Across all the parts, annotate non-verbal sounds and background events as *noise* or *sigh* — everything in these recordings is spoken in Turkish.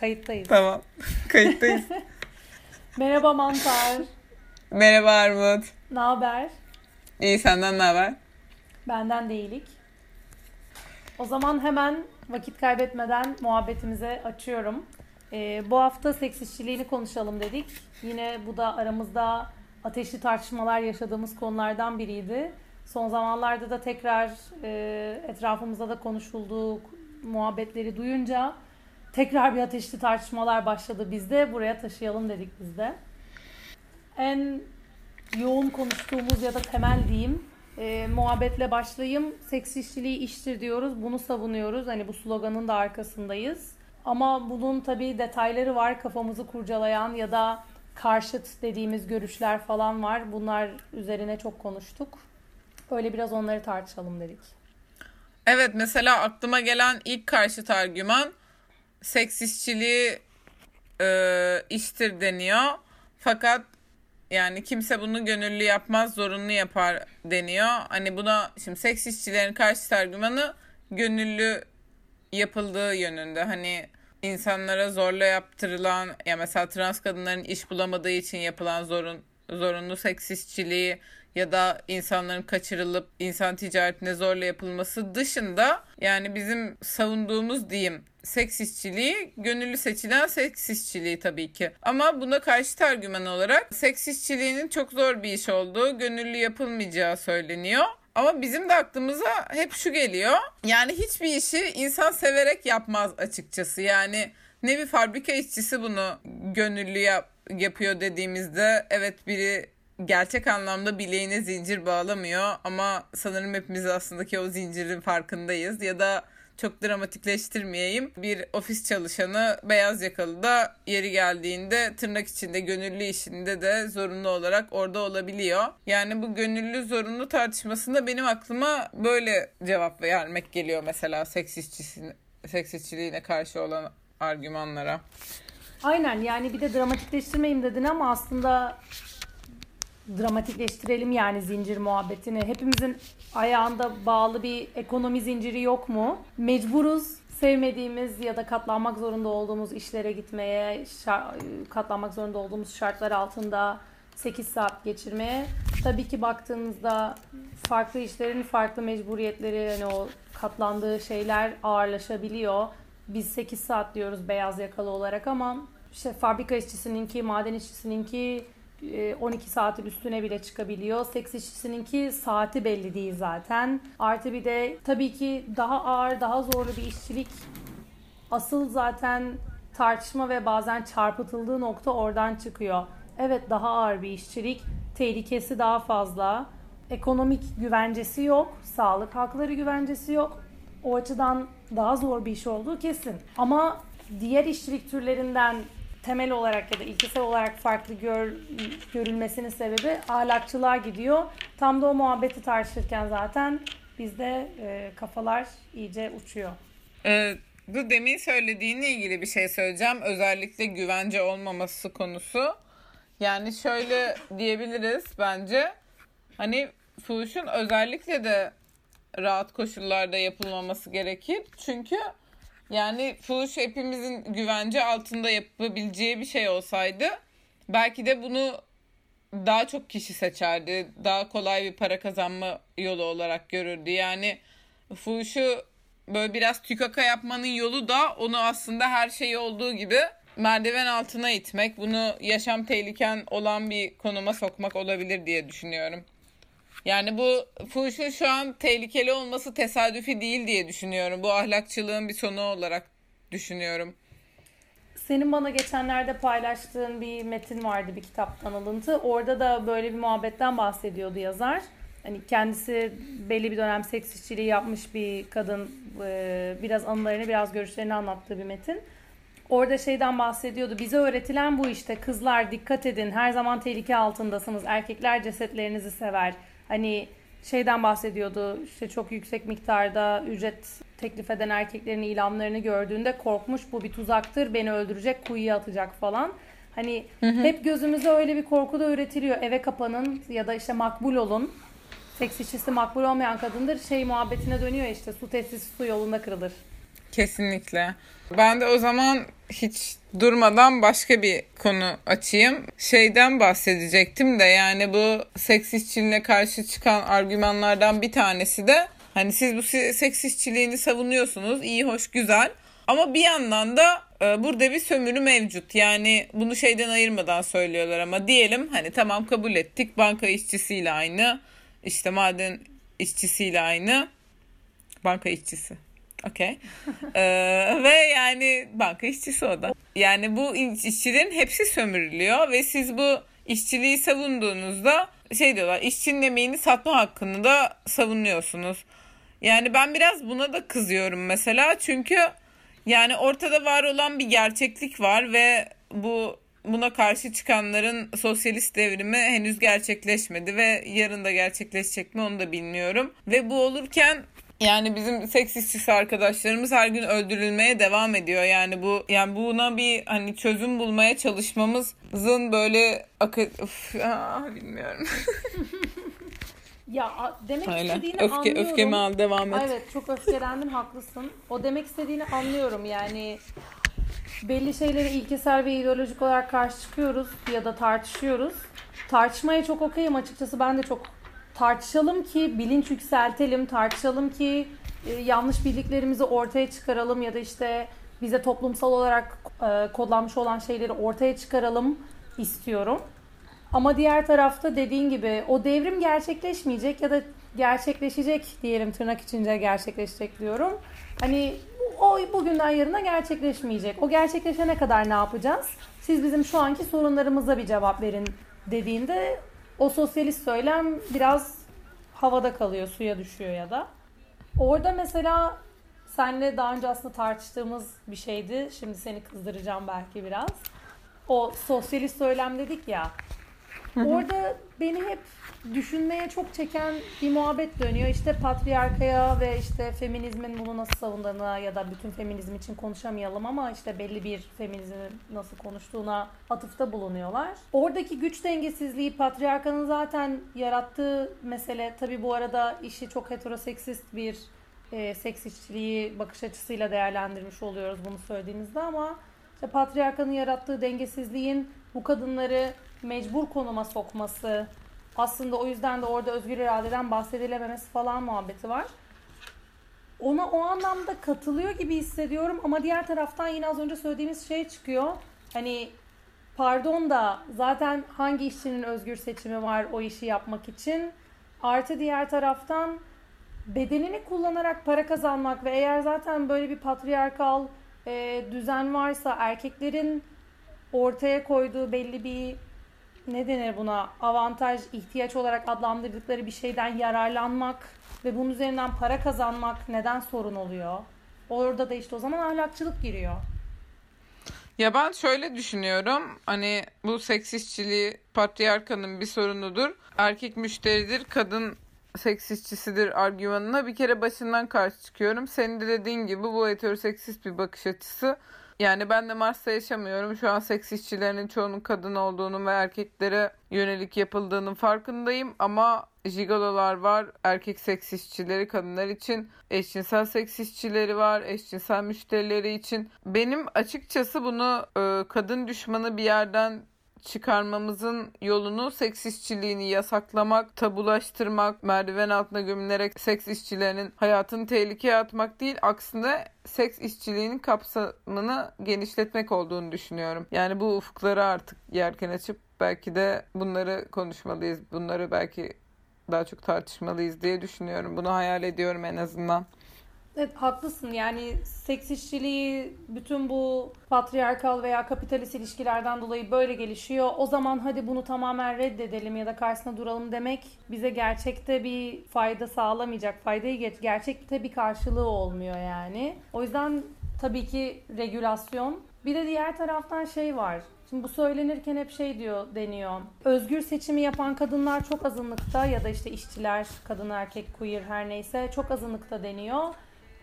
Kayıttayız. Tamam. *laughs* Kayıttayız. Merhaba Mantar. Merhaba Armut. Ne haber? İyi senden ne haber? Benden de iyilik. O zaman hemen vakit kaybetmeden muhabbetimize açıyorum. Ee, bu hafta seks işçiliğini konuşalım dedik. Yine bu da aramızda ateşli tartışmalar yaşadığımız konulardan biriydi. Son zamanlarda da tekrar e, etrafımızda da konuşulduğu muhabbetleri duyunca tekrar bir ateşli tartışmalar başladı bizde. Buraya taşıyalım dedik biz de. En yoğun konuştuğumuz ya da temel diyeyim e, muhabbetle başlayayım. Seks işçiliği iştir diyoruz. Bunu savunuyoruz. Hani bu sloganın da arkasındayız. Ama bunun tabii detayları var kafamızı kurcalayan ya da karşıt dediğimiz görüşler falan var. Bunlar üzerine çok konuştuk. Öyle biraz onları tartışalım dedik. Evet mesela aklıma gelen ilk karşıt argüman seks işçiliği e, iştir deniyor. Fakat yani kimse bunu gönüllü yapmaz, zorunlu yapar deniyor. Hani buna şimdi seks işçilerin karşıt argümanı gönüllü yapıldığı yönünde. Hani insanlara zorla yaptırılan ya mesela trans kadınların iş bulamadığı için yapılan zorun zorunlu seks işçiliği ya da insanların kaçırılıp insan ticaretine zorla yapılması dışında yani bizim savunduğumuz diyeyim seks işçiliği gönüllü seçilen seks işçiliği tabii ki. Ama buna karşı argüman olarak seks işçiliğinin çok zor bir iş olduğu, gönüllü yapılmayacağı söyleniyor. Ama bizim de aklımıza hep şu geliyor. Yani hiçbir işi insan severek yapmaz açıkçası. Yani ne bir fabrika işçisi bunu gönüllü yap, yapıyor dediğimizde evet biri gerçek anlamda bileğine zincir bağlamıyor ama sanırım hepimiz aslında ki o zincirin farkındayız ya da çok dramatikleştirmeyeyim. Bir ofis çalışanı beyaz yakalı da yeri geldiğinde tırnak içinde gönüllü işinde de zorunlu olarak orada olabiliyor. Yani bu gönüllü zorunlu tartışmasında benim aklıma böyle cevap vermek geliyor mesela seks işçisine, seks işçiliğine karşı olan argümanlara. Aynen yani bir de dramatikleştirmeyeyim dedin ama aslında dramatikleştirelim yani zincir muhabbetini. Hepimizin ayağında bağlı bir ekonomi zinciri yok mu? Mecburuz sevmediğimiz ya da katlanmak zorunda olduğumuz işlere gitmeye, katlanmak zorunda olduğumuz şartlar altında 8 saat geçirmeye. Tabii ki baktığımızda farklı işlerin farklı mecburiyetleri, hani o katlandığı şeyler ağırlaşabiliyor. Biz 8 saat diyoruz beyaz yakalı olarak ama işte fabrika işçisininki, maden işçisininki 12 e, saatin üstüne bile çıkabiliyor. Seks işçisininki saati belli değil zaten. Artı bir de tabii ki daha ağır, daha zorlu bir işçilik asıl zaten tartışma ve bazen çarpıtıldığı nokta oradan çıkıyor. Evet daha ağır bir işçilik, tehlikesi daha fazla. Ekonomik güvencesi yok, sağlık hakları güvencesi yok. O açıdan daha zor bir iş olduğu kesin. Ama diğer işçilik türlerinden temel olarak ya da ilkesel olarak farklı gör, görülmesinin sebebi ahlakçılığa gidiyor. Tam da o muhabbeti tartışırken zaten bizde e, kafalar iyice uçuyor. Evet. Bu demin söylediğinle ilgili bir şey söyleyeceğim. Özellikle güvence olmaması konusu. Yani şöyle diyebiliriz bence. Hani fuhuşun özellikle de rahat koşullarda yapılmaması gerekir. Çünkü yani fuhuş hepimizin güvence altında yapabileceği bir şey olsaydı belki de bunu daha çok kişi seçerdi. Daha kolay bir para kazanma yolu olarak görürdü. Yani fuhuşu böyle biraz tükaka yapmanın yolu da onu aslında her şey olduğu gibi merdiven altına itmek, bunu yaşam tehliken olan bir konuma sokmak olabilir diye düşünüyorum. Yani bu fuhuşun şu an tehlikeli olması tesadüfi değil diye düşünüyorum. Bu ahlakçılığın bir sonu olarak düşünüyorum. Senin bana geçenlerde paylaştığın bir metin vardı bir kitaptan alıntı. Orada da böyle bir muhabbetten bahsediyordu yazar. Hani kendisi belli bir dönem seks işçiliği yapmış bir kadın biraz anılarını biraz görüşlerini anlattığı bir metin. Orada şeyden bahsediyordu. Bize öğretilen bu işte kızlar dikkat edin her zaman tehlike altındasınız. Erkekler cesetlerinizi sever Hani şeyden bahsediyordu işte çok yüksek miktarda ücret teklif eden erkeklerin ilanlarını gördüğünde korkmuş bu bir tuzaktır beni öldürecek kuyuya atacak falan. Hani hı hı. hep gözümüze öyle bir korku da üretiliyor. Eve kapanın ya da işte makbul olun. Seks işçisi makbul olmayan kadındır. Şey muhabbetine dönüyor işte su tesisi su yolunda kırılır Kesinlikle. Ben de o zaman hiç durmadan başka bir konu açayım. Şeyden bahsedecektim de yani bu seks işçiliğine karşı çıkan argümanlardan bir tanesi de hani siz bu seks işçiliğini savunuyorsunuz. iyi hoş güzel. Ama bir yandan da e, burada bir sömürü mevcut. Yani bunu şeyden ayırmadan söylüyorlar ama diyelim hani tamam kabul ettik. Banka işçisiyle aynı. işte maden işçisiyle aynı. Banka işçisi. Okey. *laughs* ee, ve yani banka işçisi o da. Yani bu işçilerin hepsi sömürülüyor ve siz bu işçiliği savunduğunuzda şey diyorlar işçinin emeğini satma hakkını da savunuyorsunuz. Yani ben biraz buna da kızıyorum mesela çünkü yani ortada var olan bir gerçeklik var ve bu buna karşı çıkanların sosyalist devrimi henüz gerçekleşmedi ve yarın da gerçekleşecek mi onu da bilmiyorum. Ve bu olurken yani bizim seks işçisi arkadaşlarımız her gün öldürülmeye devam ediyor. Yani bu yani buna bir hani çözüm bulmaya çalışmamızın böyle akı Uf, aa, bilmiyorum. *laughs* Ya demek Öyle. istediğini Öfke, anlıyorum. öfkemi al devam et. Evet çok öfkelendim haklısın. O demek istediğini anlıyorum yani belli şeylere ilkesel ve ideolojik olarak karşı çıkıyoruz ya da tartışıyoruz. Tartışmaya çok okeyim açıkçası ben de çok tartışalım ki bilinç yükseltelim, tartışalım ki e, yanlış bildiklerimizi ortaya çıkaralım ya da işte bize toplumsal olarak e, kodlanmış olan şeyleri ortaya çıkaralım istiyorum. Ama diğer tarafta dediğin gibi o devrim gerçekleşmeyecek ya da gerçekleşecek diyelim tırnak içince gerçekleşecek diyorum. Hani o bugünden yarına gerçekleşmeyecek. O gerçekleşene kadar ne yapacağız? Siz bizim şu anki sorunlarımıza bir cevap verin dediğinde o sosyalist söylem biraz havada kalıyor, suya düşüyor ya da. Orada mesela senle daha önce aslında tartıştığımız bir şeydi. Şimdi seni kızdıracağım belki biraz. O sosyalist söylem dedik ya. Orada beni hep düşünmeye çok çeken bir muhabbet dönüyor. İşte patriarkaya ve işte feminizmin bunu nasıl savunduğuna ya da bütün feminizm için konuşamayalım ama işte belli bir feminizmin nasıl konuştuğuna atıfta bulunuyorlar. Oradaki güç dengesizliği patriarkanın zaten yarattığı mesele tabi bu arada işi çok heteroseksist bir e, seks işçiliği bakış açısıyla değerlendirmiş oluyoruz bunu söylediğimizde ama işte patriarkanın yarattığı dengesizliğin bu kadınları mecbur konuma sokması, aslında o yüzden de orada özgür iradeden bahsedilememesi falan muhabbeti var. Ona o anlamda katılıyor gibi hissediyorum ama diğer taraftan yine az önce söylediğimiz şey çıkıyor. Hani pardon da zaten hangi işçinin özgür seçimi var o işi yapmak için? Artı diğer taraftan bedenini kullanarak para kazanmak ve eğer zaten böyle bir patriarkal e, düzen varsa erkeklerin ortaya koyduğu belli bir ne denir buna avantaj, ihtiyaç olarak adlandırdıkları bir şeyden yararlanmak ve bunun üzerinden para kazanmak neden sorun oluyor? Orada da işte o zaman ahlakçılık giriyor. Ya ben şöyle düşünüyorum. Hani bu seks işçiliği patriarkanın bir sorunudur. Erkek müşteridir, kadın seks işçisidir argümanına bir kere başından karşı çıkıyorum. Senin de dediğin gibi bu heteroseksist bir bakış açısı. Yani ben de Mars'ta yaşamıyorum. Şu an seks işçilerinin çoğunun kadın olduğunu ve erkeklere yönelik yapıldığının farkındayım. Ama jigololar var. Erkek seks işçileri kadınlar için. Eşcinsel seks işçileri var. Eşcinsel müşterileri için. Benim açıkçası bunu e, kadın düşmanı bir yerden çıkarmamızın yolunu seks işçiliğini yasaklamak, tabulaştırmak, merdiven altına gömülerek seks işçilerinin hayatını tehlikeye atmak değil, aksine seks işçiliğinin kapsamını genişletmek olduğunu düşünüyorum. Yani bu ufukları artık yerken açıp belki de bunları konuşmalıyız. Bunları belki daha çok tartışmalıyız diye düşünüyorum. Bunu hayal ediyorum en azından. Evet haklısın yani seks işçiliği bütün bu patriarkal veya kapitalist ilişkilerden dolayı böyle gelişiyor. O zaman hadi bunu tamamen reddedelim ya da karşısına duralım demek bize gerçekte bir fayda sağlamayacak. Faydayı geç gerçekte bir karşılığı olmuyor yani. O yüzden tabii ki regülasyon. Bir de diğer taraftan şey var. Şimdi bu söylenirken hep şey diyor deniyor. Özgür seçimi yapan kadınlar çok azınlıkta ya da işte işçiler, kadın erkek queer her neyse çok azınlıkta deniyor.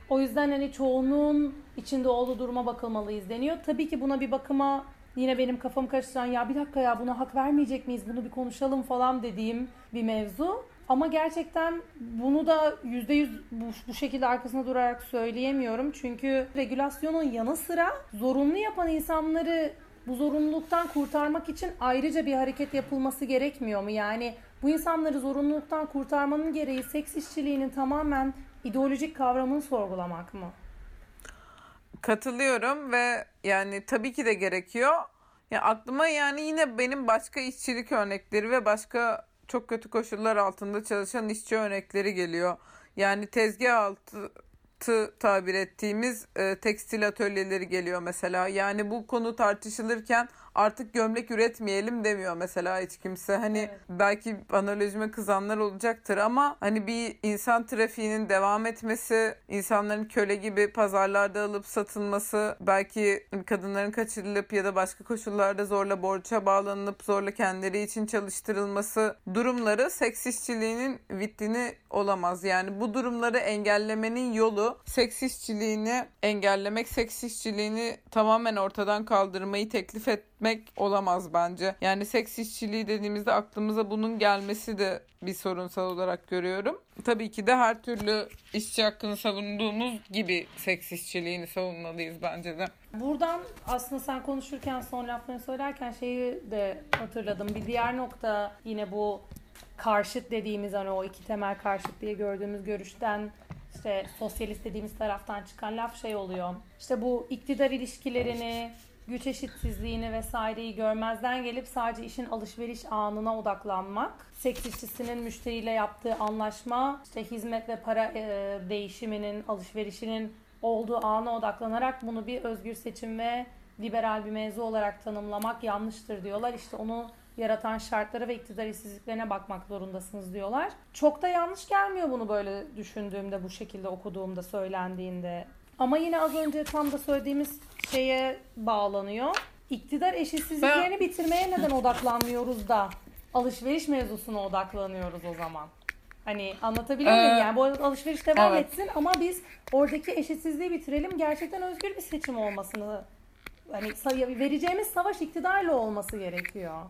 O yüzden hani çoğunluğun içinde olduğu duruma bakılmalıyız deniyor. Tabii ki buna bir bakıma yine benim kafam karıştıran ya bir dakika ya buna hak vermeyecek miyiz bunu bir konuşalım falan dediğim bir mevzu. Ama gerçekten bunu da %100 bu, şekilde arkasında durarak söyleyemiyorum. Çünkü regülasyonun yanı sıra zorunlu yapan insanları bu zorunluluktan kurtarmak için ayrıca bir hareket yapılması gerekmiyor mu? Yani bu insanları zorunluluktan kurtarmanın gereği seks işçiliğinin tamamen ideolojik kavramını sorgulamak mı? Katılıyorum ve yani tabii ki de gerekiyor. Ya aklıma yani yine benim başka işçilik örnekleri ve başka çok kötü koşullar altında çalışan işçi örnekleri geliyor. Yani tezgah altı tabir ettiğimiz e, tekstil atölyeleri geliyor mesela. Yani bu konu tartışılırken artık gömlek üretmeyelim demiyor mesela hiç kimse. Hani evet. belki analojime kızanlar olacaktır ama hani bir insan trafiğinin devam etmesi, insanların köle gibi pazarlarda alıp satılması, belki kadınların kaçırılıp ya da başka koşullarda zorla borça bağlanıp zorla kendileri için çalıştırılması durumları seks işçiliğinin vitrini olamaz. Yani bu durumları engellemenin yolu seks işçiliğini engellemek, seks işçiliğini tamamen ortadan kaldırmayı teklif et etmek olamaz bence. Yani seks işçiliği dediğimizde aklımıza bunun gelmesi de bir sorunsal olarak görüyorum. Tabii ki de her türlü işçi hakkını savunduğumuz gibi seks işçiliğini savunmalıyız bence de. Buradan aslında sen konuşurken son laflarını söylerken şeyi de hatırladım. Bir diğer nokta yine bu karşıt dediğimiz hani o iki temel karşıt diye gördüğümüz görüşten işte sosyalist dediğimiz taraftan çıkan laf şey oluyor. İşte bu iktidar ilişkilerini güç eşitsizliğini vesaireyi görmezden gelip sadece işin alışveriş anına odaklanmak. Seks işçisinin müşteriyle yaptığı anlaşma, işte hizmet ve para e, değişiminin, alışverişinin olduğu ana odaklanarak bunu bir özgür seçim ve liberal bir mevzu olarak tanımlamak yanlıştır diyorlar. İşte onu yaratan şartları ve iktidar işsizliklerine bakmak zorundasınız diyorlar. Çok da yanlış gelmiyor bunu böyle düşündüğümde, bu şekilde okuduğumda, söylendiğinde. Ama yine az önce tam da söylediğimiz şeye bağlanıyor. İktidar eşitsizliklerini ben... bitirmeye neden odaklanmıyoruz da alışveriş mevzusuna odaklanıyoruz o zaman? Hani anlatabiliyor muyum? Ee, yani bu alışveriş devam evet. etsin ama biz oradaki eşitsizliği bitirelim. Gerçekten özgür bir seçim olmasını hani vereceğimiz savaş iktidarla olması gerekiyor.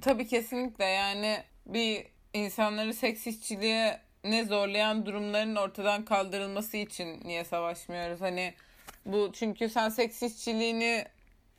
Tabii kesinlikle yani bir insanları seks işçiliğe ne zorlayan durumların ortadan kaldırılması için niye savaşmıyoruz? Hani bu çünkü sen seks işçiliğini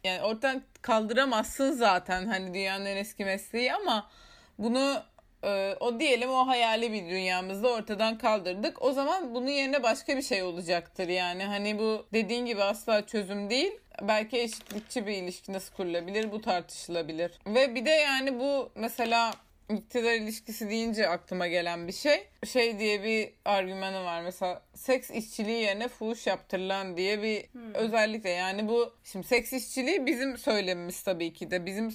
yani ortadan kaldıramazsın zaten hani dünyanın en eski mesleği ama bunu e, o diyelim o hayali bir dünyamızda ortadan kaldırdık. O zaman bunun yerine başka bir şey olacaktır yani. Hani bu dediğin gibi asla çözüm değil. Belki eşitlikçi bir ilişki nasıl kurulabilir bu tartışılabilir. Ve bir de yani bu mesela iktidar ilişkisi deyince aklıma gelen bir şey. Şey diye bir argümanı var mesela seks işçiliği yerine fuhuş yaptırılan diye bir hmm. özellikle yani bu şimdi seks işçiliği bizim söylemimiz tabii ki de bizim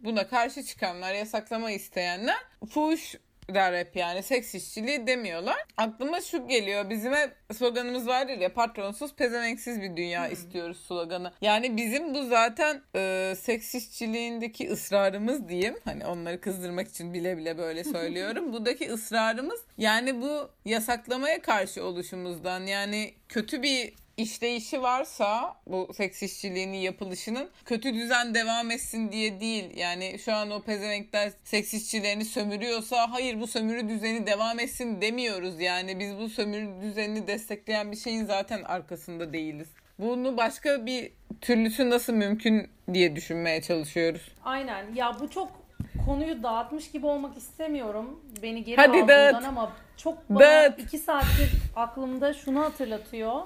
buna karşı çıkanlar yasaklama isteyenler fuhuş der hep yani seks işçiliği demiyorlar. Aklıma şu geliyor bizim hep sloganımız vardır ya patronsuz pezevenksiz bir dünya hmm. istiyoruz sloganı. Yani bizim bu zaten e, seks işçiliğindeki ısrarımız diyeyim. Hani onları kızdırmak için bile bile böyle *laughs* söylüyorum. Buradaki ısrarımız yani bu yasaklamaya karşı oluşumuzdan yani kötü bir işleyişi varsa bu seks işçiliğinin yapılışının kötü düzen devam etsin diye değil. Yani şu an o pezevenkler seks işçilerini sömürüyorsa hayır bu sömürü düzeni devam etsin demiyoruz. Yani biz bu sömürü düzenini destekleyen bir şeyin zaten arkasında değiliz. Bunu başka bir türlüsü nasıl mümkün diye düşünmeye çalışıyoruz. Aynen. Ya bu çok konuyu dağıtmış gibi olmak istemiyorum. Beni geri Hadi al dağıt. ama çok bana dağıt. iki saattir aklımda şunu hatırlatıyor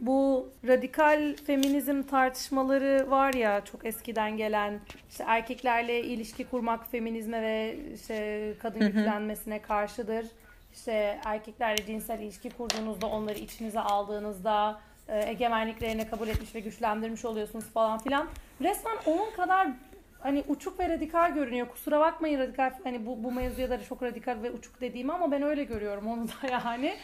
bu radikal feminizm tartışmaları var ya çok eskiden gelen işte erkeklerle ilişki kurmak feminizme ve işte kadın yüklenmesine karşıdır. İşte erkeklerle cinsel ilişki kurduğunuzda onları içinize aldığınızda e, egemenliklerini kabul etmiş ve güçlendirmiş oluyorsunuz falan filan. Resmen onun kadar hani uçuk ve radikal görünüyor. Kusura bakmayın radikal hani bu bu mevzuya da çok radikal ve uçuk dediğimi ama ben öyle görüyorum onu da yani.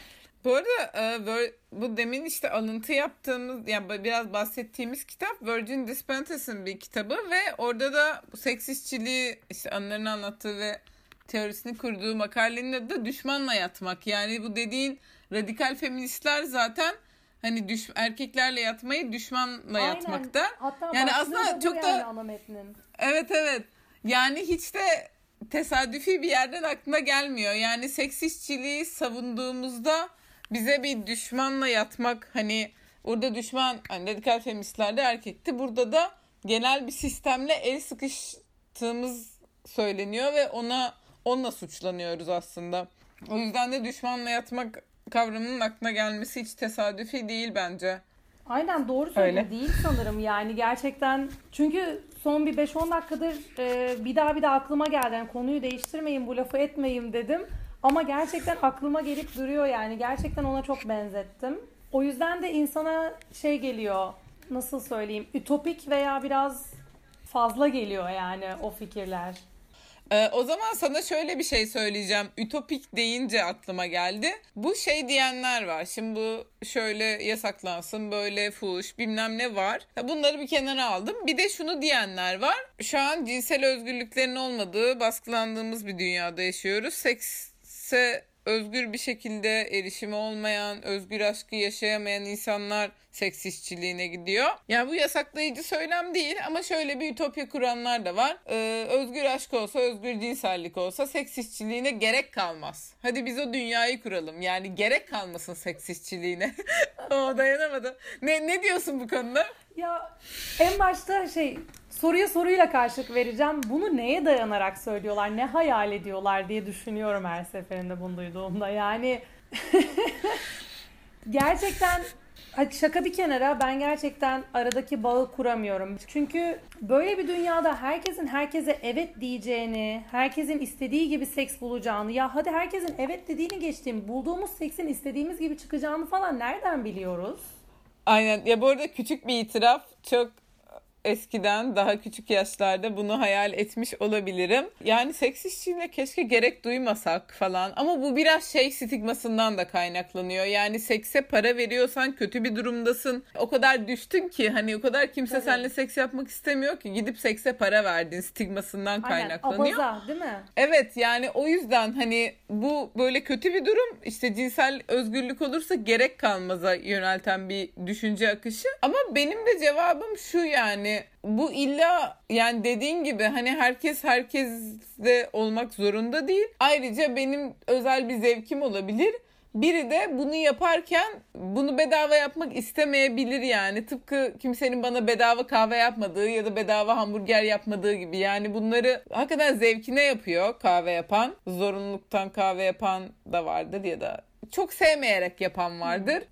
Bu arada e, bu demin işte alıntı yaptığımız yani biraz bahsettiğimiz kitap Virgin Despentas'ın bir kitabı ve orada da bu seks işçiliği işte anılarını anlattığı ve teorisini kurduğu makalenin adı da düşmanla yatmak. Yani bu dediğin radikal feministler zaten hani düş erkeklerle yatmayı düşmanla Aynen. yatmakta. Hatta yani aslında çok da yani ana metnin. Evet evet. Yani hiç de tesadüfi bir yerden aklına gelmiyor. Yani seks işçiliği savunduğumuzda bize bir düşmanla yatmak hani orada düşman hani radikal feministlerde erkekti. Burada da genel bir sistemle el sıkıştığımız söyleniyor ve ona onunla suçlanıyoruz aslında. O yüzden de düşmanla yatmak kavramının aklına gelmesi hiç tesadüfi değil bence. Aynen doğru söylüyor değil sanırım yani gerçekten çünkü son bir 5-10 dakikadır e, bir daha bir daha aklıma geldi yani konuyu değiştirmeyin bu lafı etmeyin dedim ama gerçekten aklıma gelip duruyor yani gerçekten ona çok benzettim. O yüzden de insana şey geliyor nasıl söyleyeyim ütopik veya biraz fazla geliyor yani o fikirler. Ee, o zaman sana şöyle bir şey söyleyeceğim. Ütopik deyince aklıma geldi. Bu şey diyenler var. Şimdi bu şöyle yasaklansın, böyle fuş, bilmem ne var. Bunları bir kenara aldım. Bir de şunu diyenler var. Şu an cinsel özgürlüklerin olmadığı, baskılandığımız bir dünyada yaşıyoruz. Sekse özgür bir şekilde erişimi olmayan, özgür aşkı yaşayamayan insanlar seks işçiliğine gidiyor. Yani bu yasaklayıcı söylem değil ama şöyle bir ütopya kuranlar da var. Ee, özgür aşk olsa, özgür cinsellik olsa seks işçiliğine gerek kalmaz. Hadi biz o dünyayı kuralım. Yani gerek kalmasın seks işçiliğine. *laughs* o dayanamadı. Ne, ne diyorsun bu konuda? Ya en başta şey soruya soruyla karşılık vereceğim. Bunu neye dayanarak söylüyorlar, ne hayal ediyorlar diye düşünüyorum her seferinde bunu duyduğumda. Yani *laughs* gerçekten Hadi şaka bir kenara ben gerçekten aradaki bağı kuramıyorum. Çünkü böyle bir dünyada herkesin herkese evet diyeceğini, herkesin istediği gibi seks bulacağını, ya hadi herkesin evet dediğini geçtiğim, bulduğumuz seksin istediğimiz gibi çıkacağını falan nereden biliyoruz? Aynen. Ya bu arada küçük bir itiraf. Çok eskiden daha küçük yaşlarda bunu hayal etmiş olabilirim. Yani seks işçiliğine keşke gerek duymasak falan. Ama bu biraz şey stigmasından da kaynaklanıyor. Yani sekse para veriyorsan kötü bir durumdasın. O kadar düştün ki hani o kadar kimse Tabii. seninle seks yapmak istemiyor ki gidip sekse para verdin stigmasından kaynaklanıyor. Aynen abaza değil mi? Evet yani o yüzden hani bu böyle kötü bir durum işte cinsel özgürlük olursa gerek kalmaza yönelten bir düşünce akışı. Ama benim de cevabım şu yani yani bu illa yani dediğin gibi hani herkes herkesde olmak zorunda değil. Ayrıca benim özel bir zevkim olabilir. Biri de bunu yaparken bunu bedava yapmak istemeyebilir yani. Tıpkı kimsenin bana bedava kahve yapmadığı ya da bedava hamburger yapmadığı gibi. Yani bunları hakikaten zevkine yapıyor kahve yapan. Zorunluluktan kahve yapan da vardır ya da çok sevmeyerek yapan vardır.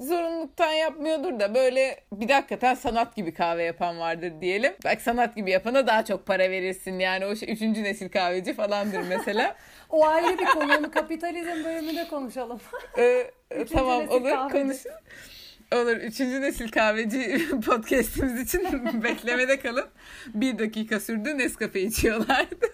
Zorunluluktan yapmıyordur da böyle bir dakika sanat gibi kahve yapan vardır diyelim. Bak sanat gibi yapana daha çok para verirsin yani o şey, üçüncü nesil kahveci falandır mesela. *laughs* o ayrı bir konu onu kapitalizm bölümünde konuşalım. ee, tamam olur konuş. Olur. Üçüncü nesil kahveci *laughs* podcastimiz için *laughs* beklemede kalın. Bir dakika sürdü Nescafe içiyorlardı.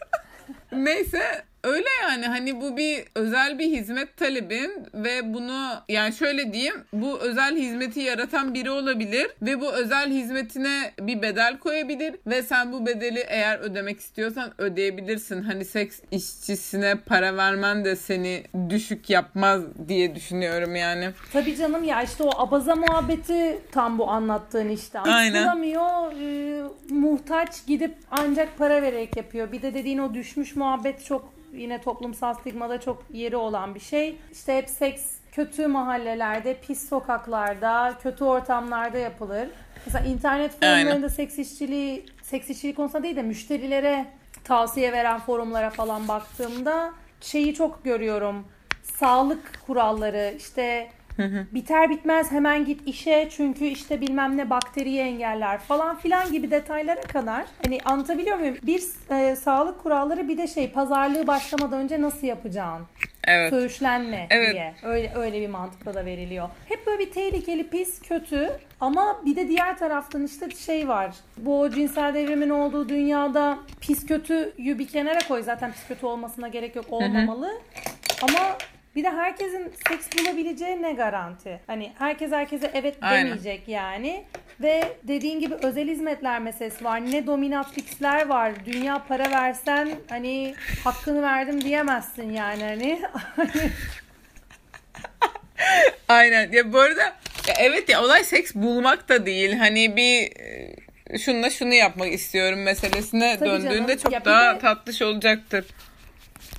Neyse Öyle yani hani bu bir özel bir hizmet talebin ve bunu yani şöyle diyeyim bu özel hizmeti yaratan biri olabilir ve bu özel hizmetine bir bedel koyabilir ve sen bu bedeli eğer ödemek istiyorsan ödeyebilirsin. Hani seks işçisine para vermen de seni düşük yapmaz diye düşünüyorum yani. Tabii canım ya işte o abaza muhabbeti tam bu anlattığın işte. Aynen. Bulamıyor, e, muhtaç gidip ancak para vererek yapıyor. Bir de dediğin o düşmüş muhabbet çok yine toplumsal stigmada çok yeri olan bir şey. İşte hep seks kötü mahallelerde, pis sokaklarda, kötü ortamlarda yapılır. Mesela internet forumlarında seks işçiliği, seks işçiliği konusunda değil de müşterilere tavsiye veren forumlara falan baktığımda şeyi çok görüyorum. Sağlık kuralları, işte Biter bitmez hemen git işe çünkü işte bilmem ne bakteriyi engeller falan filan gibi detaylara kadar. Hani anlatabiliyor muyum? Bir e, sağlık kuralları bir de şey pazarlığı başlamadan önce nasıl yapacağın. Evet. Söğüşlenme evet. diye. Öyle, öyle bir mantıkla da veriliyor. Hep böyle bir tehlikeli, pis, kötü. Ama bir de diğer taraftan işte şey var. Bu cinsel devrimin olduğu dünyada pis kötüyü bir kenara koy. Zaten pis kötü olmasına gerek yok olmamalı. Ama bir de herkesin seks bulabileceği ne garanti? Hani herkes herkese evet Aynen. demeyecek yani. Ve dediğin gibi özel hizmetler meselesi var. Ne dominatrixler var. Dünya para versen hani hakkını verdim diyemezsin yani hani. *laughs* Aynen. Ya bu arada ya evet ya olay seks bulmak da değil. Hani bir şununla şunu yapmak istiyorum meselesine Tabii döndüğünde canım. çok Ya daha de- tatlış olacaktır.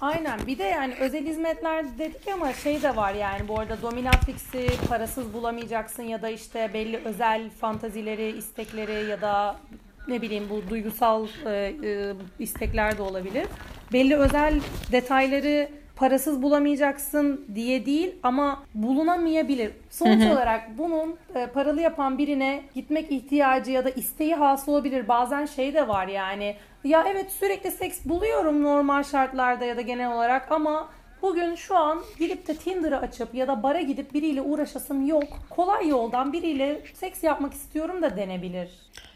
Aynen bir de yani özel hizmetler dedik ama şey de var yani bu arada dominatrix'i parasız bulamayacaksın ya da işte belli özel fantazileri, istekleri ya da ne bileyim bu duygusal e, e, istekler de olabilir. Belli özel detayları parasız bulamayacaksın diye değil ama bulunamayabilir. Sonuç olarak bunun e, paralı yapan birine gitmek ihtiyacı ya da isteği hasıl olabilir. Bazen şey de var yani ya evet sürekli seks buluyorum normal şartlarda ya da genel olarak ama bugün şu an gidip de Tinder'ı açıp ya da bara gidip biriyle uğraşasım yok. Kolay yoldan biriyle seks yapmak istiyorum da denebilir.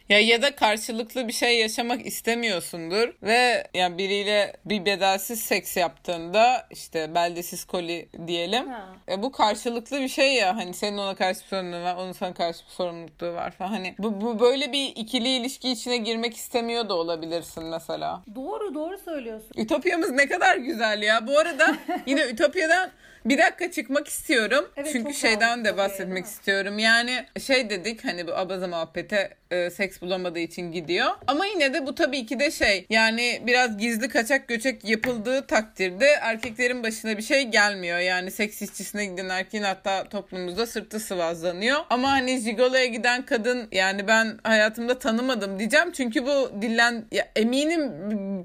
Ya ya da karşılıklı bir şey yaşamak istemiyorsundur ve yani biriyle bir bedelsiz seks yaptığında işte beldesiz koli diyelim. Ha. E bu karşılıklı bir şey ya hani senin ona karşı bir sorumluluğun var, onun sana karşı bir sorumluluğu var falan. Hani bu, bu böyle bir ikili ilişki içine girmek istemiyor da olabilirsin mesela. Doğru doğru söylüyorsun. Ütopyamız ne kadar güzel ya. Bu arada *laughs* yine Ütopya'dan bir dakika çıkmak istiyorum. Evet, Çünkü şeyden de bahsetmek mi? istiyorum. Yani şey dedik hani bu abaza muhabbete e, seks bulamadığı için gidiyor. Ama yine de bu tabii ki de şey yani biraz gizli kaçak göçek yapıldığı takdirde erkeklerin başına bir şey gelmiyor. Yani seks işçisine giden erkeğin hatta toplumumuzda sırtı sıvazlanıyor. Ama hani jigoloya giden kadın yani ben hayatımda tanımadım diyeceğim. Çünkü bu dillen ya eminim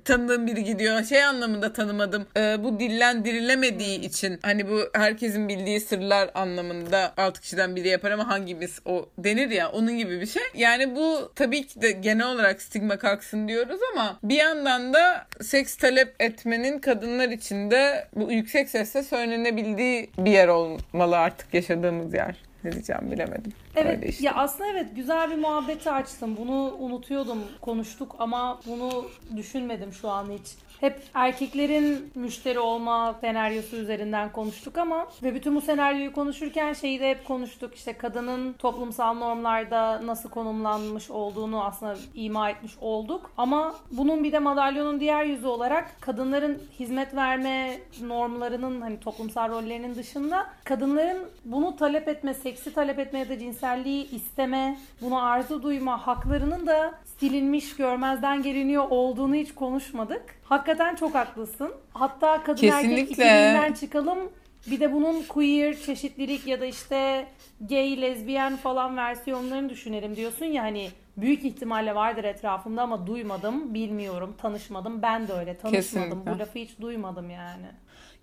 tanıdığım biri gidiyor. Şey anlamında tanımadım. E, bu dillendirilemediği için hani bu herkesin bildiği sırlar anlamında altı kişiden biri yapar ama hangimiz o denir ya onun gibi bir şey. Yani bu tabii ki de genel olarak stigma kalksın diyoruz ama bir yandan da seks talep etmenin kadınlar için de bu yüksek sesle söylenebildiği bir yer olmalı artık yaşadığımız yer. Ne diyeceğim bilemedim. Evet işte. ya aslında evet güzel bir muhabbeti açtım. Bunu unutuyordum konuştuk ama bunu düşünmedim şu an hiç. Hep erkeklerin müşteri olma senaryosu üzerinden konuştuk ama ve bütün bu senaryoyu konuşurken şeyi de hep konuştuk. İşte kadının toplumsal normlarda nasıl konumlanmış olduğunu aslında ima etmiş olduk. Ama bunun bir de madalyonun diğer yüzü olarak kadınların hizmet verme normlarının hani toplumsal rollerinin dışında kadınların bunu talep etme, seksi talep etme ya da cinselliği isteme, bunu arzu duyma haklarının da silinmiş, görmezden geliniyor olduğunu hiç konuşmadık. Hakikaten çok haklısın. Hatta kadın erkek Kesinlikle. ikiliğinden çıkalım. Bir de bunun queer, çeşitlilik ya da işte gay, lezbiyen falan versiyonlarını düşünelim diyorsun ya hani büyük ihtimalle vardır etrafımda ama duymadım, bilmiyorum, tanışmadım. Ben de öyle tanışmadım. Kesinlikle. Bu lafı hiç duymadım yani.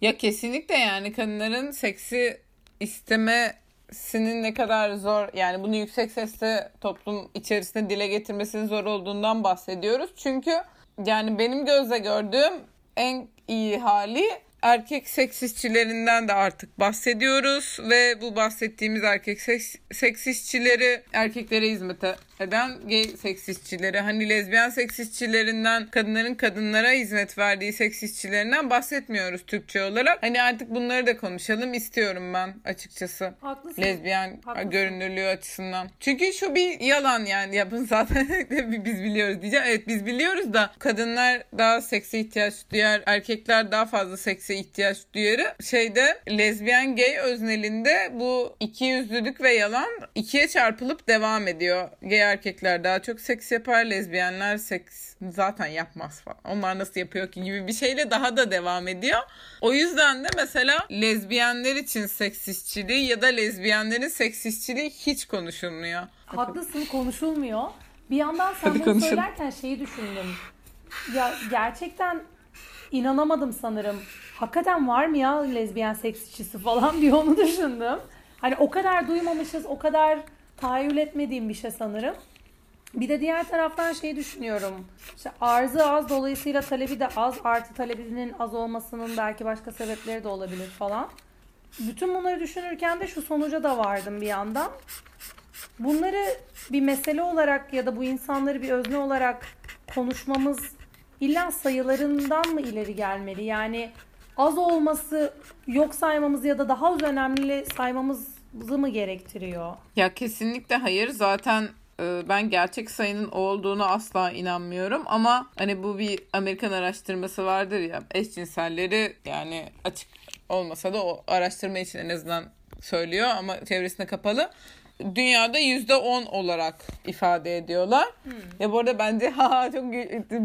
Ya kesinlikle yani kadınların seksi istemesinin ne kadar zor yani bunu yüksek sesle toplum içerisinde dile getirmesinin zor olduğundan bahsediyoruz. Çünkü yani benim gözle gördüğüm en iyi hali erkek seksistçilerinden de artık bahsediyoruz ve bu bahsettiğimiz erkek seks, seksistçileri erkeklere hizmet eden gay seksistçileri hani lezbiyen seksistçilerinden kadınların kadınlara hizmet verdiği seksistçilerinden bahsetmiyoruz Türkçe olarak. Hani artık bunları da konuşalım istiyorum ben açıkçası. Haklısın. Lezbiyen Haklısın. görünürlüğü açısından. Çünkü şu bir yalan yani yapın zaten *laughs* biz biliyoruz diyeceğim. Evet biz biliyoruz da kadınlar daha sekse ihtiyaç duyar, erkekler daha fazla sekse ihtiyaç duyarı. Şeyde lezbiyen gay öznelinde bu iki yüzlülük ve yalan ikiye çarpılıp devam ediyor. Gay erkekler daha çok seks yapar, lezbiyenler seks zaten yapmaz falan. Onlar nasıl yapıyor ki gibi bir şeyle daha da devam ediyor. O yüzden de mesela lezbiyenler için seksistçiliği ya da lezbiyenlerin seksistçiliği hiç konuşulmuyor. Haklısın konuşulmuyor. Bir yandan sen Hadi bunu konuşalım. söylerken şeyi düşündüm. Ya gerçekten inanamadım sanırım. Hakikaten var mı ya lezbiyen seks işçisi falan diye onu düşündüm. Hani o kadar duymamışız, o kadar tahayyül etmediğim bir şey sanırım. Bir de diğer taraftan şey düşünüyorum. İşte arzı az dolayısıyla talebi de az. Artı talebinin az olmasının belki başka sebepleri de olabilir falan. Bütün bunları düşünürken de şu sonuca da vardım bir yandan. Bunları bir mesele olarak ya da bu insanları bir özne olarak konuşmamız illa sayılarından mı ileri gelmeli? Yani az olması yok saymamız ya da daha az önemli saymamızı mı gerektiriyor? Ya kesinlikle hayır. Zaten e, ben gerçek sayının olduğunu asla inanmıyorum ama hani bu bir Amerikan araştırması vardır ya eşcinselleri yani açık olmasa da o araştırma için en azından söylüyor ama çevresine kapalı. Dünyada yüzde on olarak ifade ediyorlar. Hmm. Ya bu arada bence *laughs* ha çok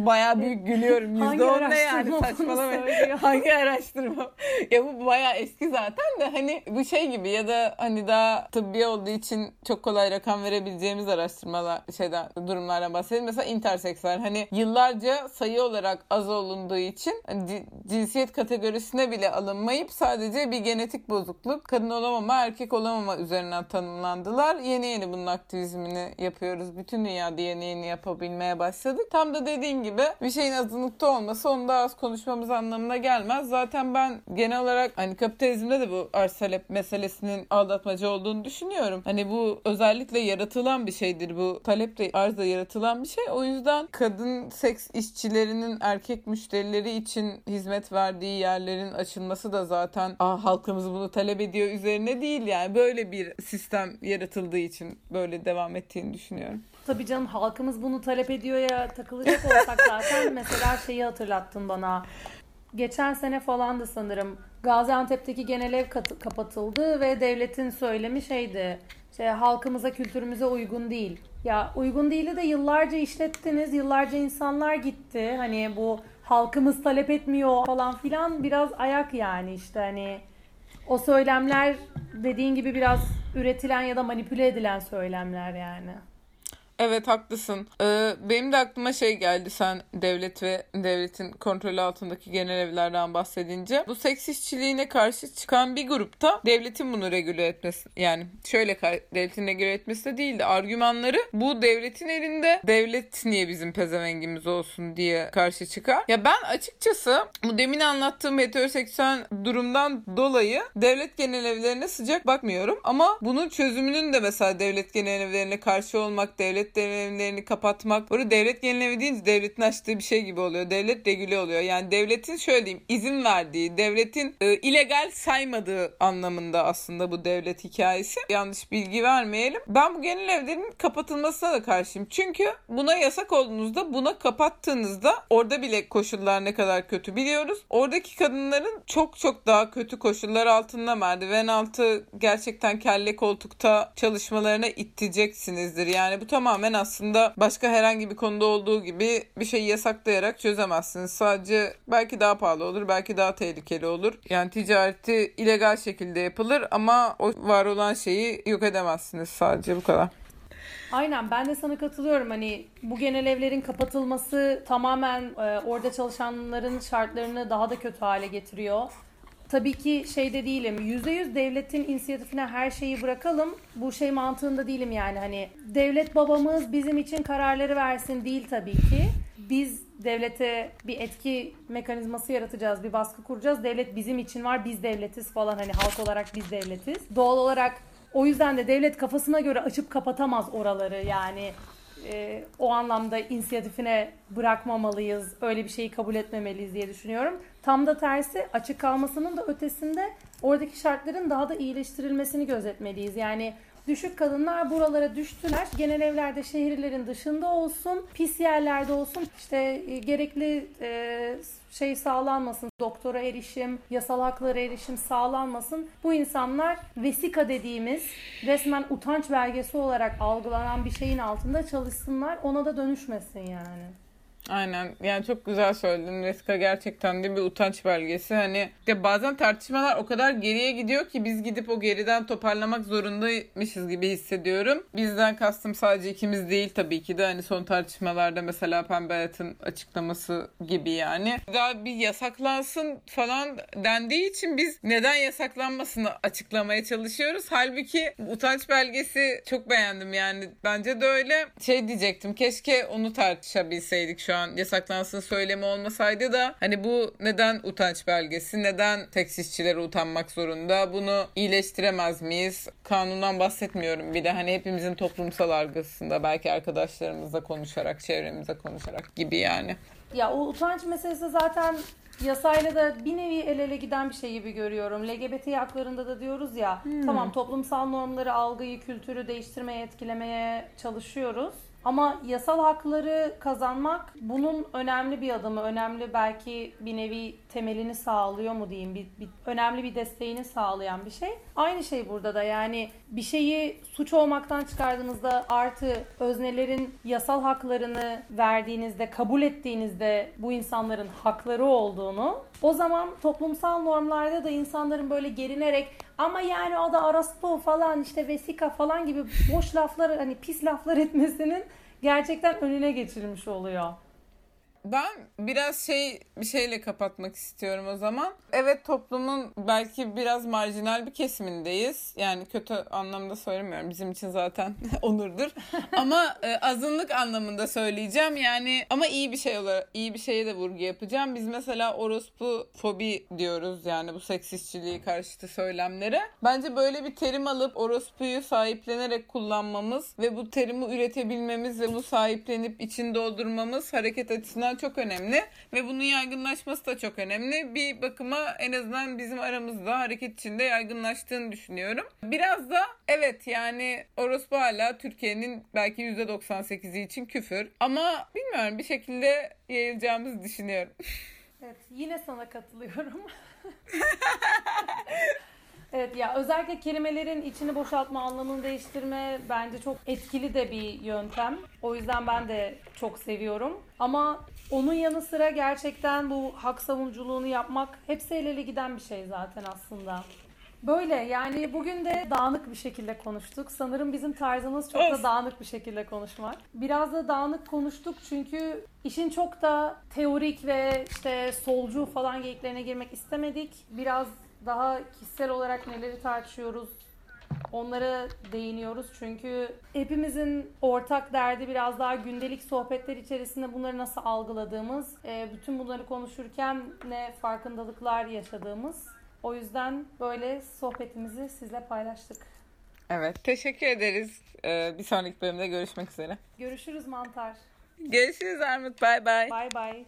bayağı büyük gülüyorum. *laughs* Yüzde on ne yani saçmalama. *laughs* Hangi araştırma? ya bu bayağı eski zaten de hani bu şey gibi ya da hani daha tıbbi olduğu için çok kolay rakam verebileceğimiz araştırmalar şeyden durumlardan bahsedelim. Mesela interseksüel hani yıllarca sayı olarak az olunduğu için hani cinsiyet kategorisine bile alınmayıp sadece bir genetik bozukluk kadın olamama erkek olamama üzerinden tanımlandılar. Yeni yeni bunun aktivizmini yapıyoruz. Bütün dünyada yeni yeni yapabilmeye başladık. Tam da dediğin gibi bir şeyin azınlıkta olması onu daha az konuşmamız anlamına gelmez. Zaten ben genel olarak hani kapitalizmde de bu arz talep meselesinin aldatmacı olduğunu düşünüyorum. Hani bu özellikle yaratılan bir şeydir. Bu talep de arzda yaratılan bir şey. O yüzden kadın seks işçilerinin erkek müşterileri için hizmet verdiği yerlerin açılması da zaten ah halkımız bunu talep ediyor üzerine değil yani böyle bir sistem yaratıldığı için böyle devam ettiğini düşünüyorum. Tabii canım halkımız bunu talep ediyor ya takılacak olsak zaten *laughs* mesela şeyi hatırlattın bana. Geçen sene falan da sanırım Gaziantep'teki genel ev kapatıldı ve devletin söylemi şeydi. Şey, halkımıza, kültürümüze uygun değil. Ya uygun değil de yıllarca işlettiniz, yıllarca insanlar gitti. Hani bu halkımız talep etmiyor falan filan biraz ayak yani işte hani o söylemler dediğin gibi biraz üretilen ya da manipüle edilen söylemler yani. Evet haklısın. Ee, benim de aklıma şey geldi sen devlet ve devletin kontrolü altındaki genel evlerden bahsedince. Bu seks işçiliğine karşı çıkan bir grupta devletin bunu regüle etmesi yani şöyle devletin regüle etmesi de değildi. Argümanları bu devletin elinde devlet niye bizim pezevengimiz olsun diye karşı çıkar. Ya ben açıkçası bu demin anlattığım heteroseksüel durumdan dolayı devlet genel evlerine sıcak bakmıyorum ama bunun çözümünün de mesela devlet genel evlerine karşı olmak, devlet devlet kapatmak. Burada devlet genilevi deyince devletin açtığı bir şey gibi oluyor. Devlet regüle oluyor. Yani devletin şöyle diyeyim izin verdiği, devletin e, illegal saymadığı anlamında aslında bu devlet hikayesi. Yanlış bilgi vermeyelim. Ben bu genel evlerin kapatılmasına da karşıyım. Çünkü buna yasak olduğunuzda, buna kapattığınızda orada bile koşullar ne kadar kötü biliyoruz. Oradaki kadınların çok çok daha kötü koşullar altında merdiven altı gerçekten kelle koltukta çalışmalarına itteceksinizdir. Yani bu tamamen tamamen aslında başka herhangi bir konuda olduğu gibi bir şeyi yasaklayarak çözemezsiniz. Sadece belki daha pahalı olur, belki daha tehlikeli olur. Yani ticareti illegal şekilde yapılır ama o var olan şeyi yok edemezsiniz sadece bu kadar. Aynen ben de sana katılıyorum. Hani bu genel evlerin kapatılması tamamen e, orada çalışanların şartlarını daha da kötü hale getiriyor tabii ki şeyde değilim. %100 devletin inisiyatifine her şeyi bırakalım. Bu şey mantığında değilim yani hani devlet babamız bizim için kararları versin değil tabii ki. Biz devlete bir etki mekanizması yaratacağız, bir baskı kuracağız. Devlet bizim için var, biz devletiz falan hani halk olarak biz devletiz. Doğal olarak o yüzden de devlet kafasına göre açıp kapatamaz oraları yani e, o anlamda inisiyatifine bırakmamalıyız, öyle bir şeyi kabul etmemeliyiz diye düşünüyorum. Tam da tersi açık kalmasının da ötesinde oradaki şartların daha da iyileştirilmesini gözetmeliyiz. Yani düşük kadınlar buralara düştüler. Genel evlerde şehirlerin dışında olsun, pis yerlerde olsun. İşte e, gerekli e, şey sağlanmasın, doktora erişim, yasal haklara erişim sağlanmasın. Bu insanlar vesika dediğimiz resmen utanç belgesi olarak algılanan bir şeyin altında çalışsınlar. Ona da dönüşmesin yani. Aynen yani çok güzel söyledin Vesika gerçekten de bir utanç belgesi hani de bazen tartışmalar o kadar geriye gidiyor ki biz gidip o geriden toparlamak zorundaymışız gibi hissediyorum. Bizden kastım sadece ikimiz değil tabii ki de hani son tartışmalarda mesela Pembe Hayat'ın açıklaması gibi yani. Daha bir yasaklansın falan dendiği için biz neden yasaklanmasını açıklamaya çalışıyoruz. Halbuki utanç belgesi çok beğendim yani bence de öyle şey diyecektim keşke onu tartışabilseydik şu an yasaklansın söylemi olmasaydı da hani bu neden utanç belgesi, neden tekstilçiler utanmak zorunda, bunu iyileştiremez miyiz? Kanundan bahsetmiyorum bir de hani hepimizin toplumsal algısında belki arkadaşlarımızla konuşarak, çevremizle konuşarak gibi yani. Ya o utanç meselesi zaten yasayla da bir nevi el ele giden bir şey gibi görüyorum. LGBT haklarında da diyoruz ya hmm. tamam toplumsal normları, algıyı, kültürü değiştirmeye, etkilemeye çalışıyoruz. Ama yasal hakları kazanmak bunun önemli bir adımı, önemli belki bir nevi temelini sağlıyor mu diyeyim, bir, bir önemli bir desteğini sağlayan bir şey. Aynı şey burada da yani bir şeyi suç olmaktan çıkardığınızda artı öznelerin yasal haklarını verdiğinizde, kabul ettiğinizde bu insanların hakları olduğunu o zaman toplumsal normlarda da insanların böyle gerinerek ama yani o da orospu falan işte vesika falan gibi boş laflar hani pis laflar etmesinin gerçekten önüne geçirilmiş oluyor. Ben biraz şey bir şeyle kapatmak istiyorum o zaman. Evet toplumun belki biraz marjinal bir kesimindeyiz. Yani kötü anlamda söylemiyorum. Bizim için zaten *laughs* onurdur. ama e, azınlık anlamında söyleyeceğim. Yani ama iyi bir şey olarak iyi bir şeye de vurgu yapacağım. Biz mesela orospu fobi diyoruz yani bu seksistçiliği karşıtı söylemlere. Bence böyle bir terim alıp orospuyu sahiplenerek kullanmamız ve bu terimi üretebilmemiz ve bunu sahiplenip için doldurmamız hareket açısından çok önemli ve bunun yaygınlaşması da çok önemli. Bir bakıma en azından bizim aramızda hareket içinde yaygınlaştığını düşünüyorum. Biraz da evet yani orospu hala Türkiye'nin belki %98'i için küfür ama bilmiyorum bir şekilde yayılacağımızı düşünüyorum. Evet yine sana katılıyorum. *laughs* Evet ya özellikle kelimelerin içini boşaltma, anlamını değiştirme bence çok etkili de bir yöntem. O yüzden ben de çok seviyorum. Ama onun yanı sıra gerçekten bu hak savunuculuğunu yapmak hepsi el ele giden bir şey zaten aslında. Böyle yani bugün de dağınık bir şekilde konuştuk. Sanırım bizim tarzımız çok da dağınık bir şekilde konuşmak. Biraz da dağınık konuştuk çünkü işin çok da teorik ve işte solcu falan geyiklerine girmek istemedik. Biraz daha kişisel olarak neleri tartışıyoruz onlara değiniyoruz çünkü hepimizin ortak derdi biraz daha gündelik sohbetler içerisinde bunları nasıl algıladığımız, e, bütün bunları konuşurken ne farkındalıklar yaşadığımız. O yüzden böyle sohbetimizi sizle paylaştık. Evet, teşekkür ederiz. Ee, bir sonraki bölümde görüşmek üzere. Görüşürüz mantar. Görüşürüz Armut. Bay bay. Bay bay.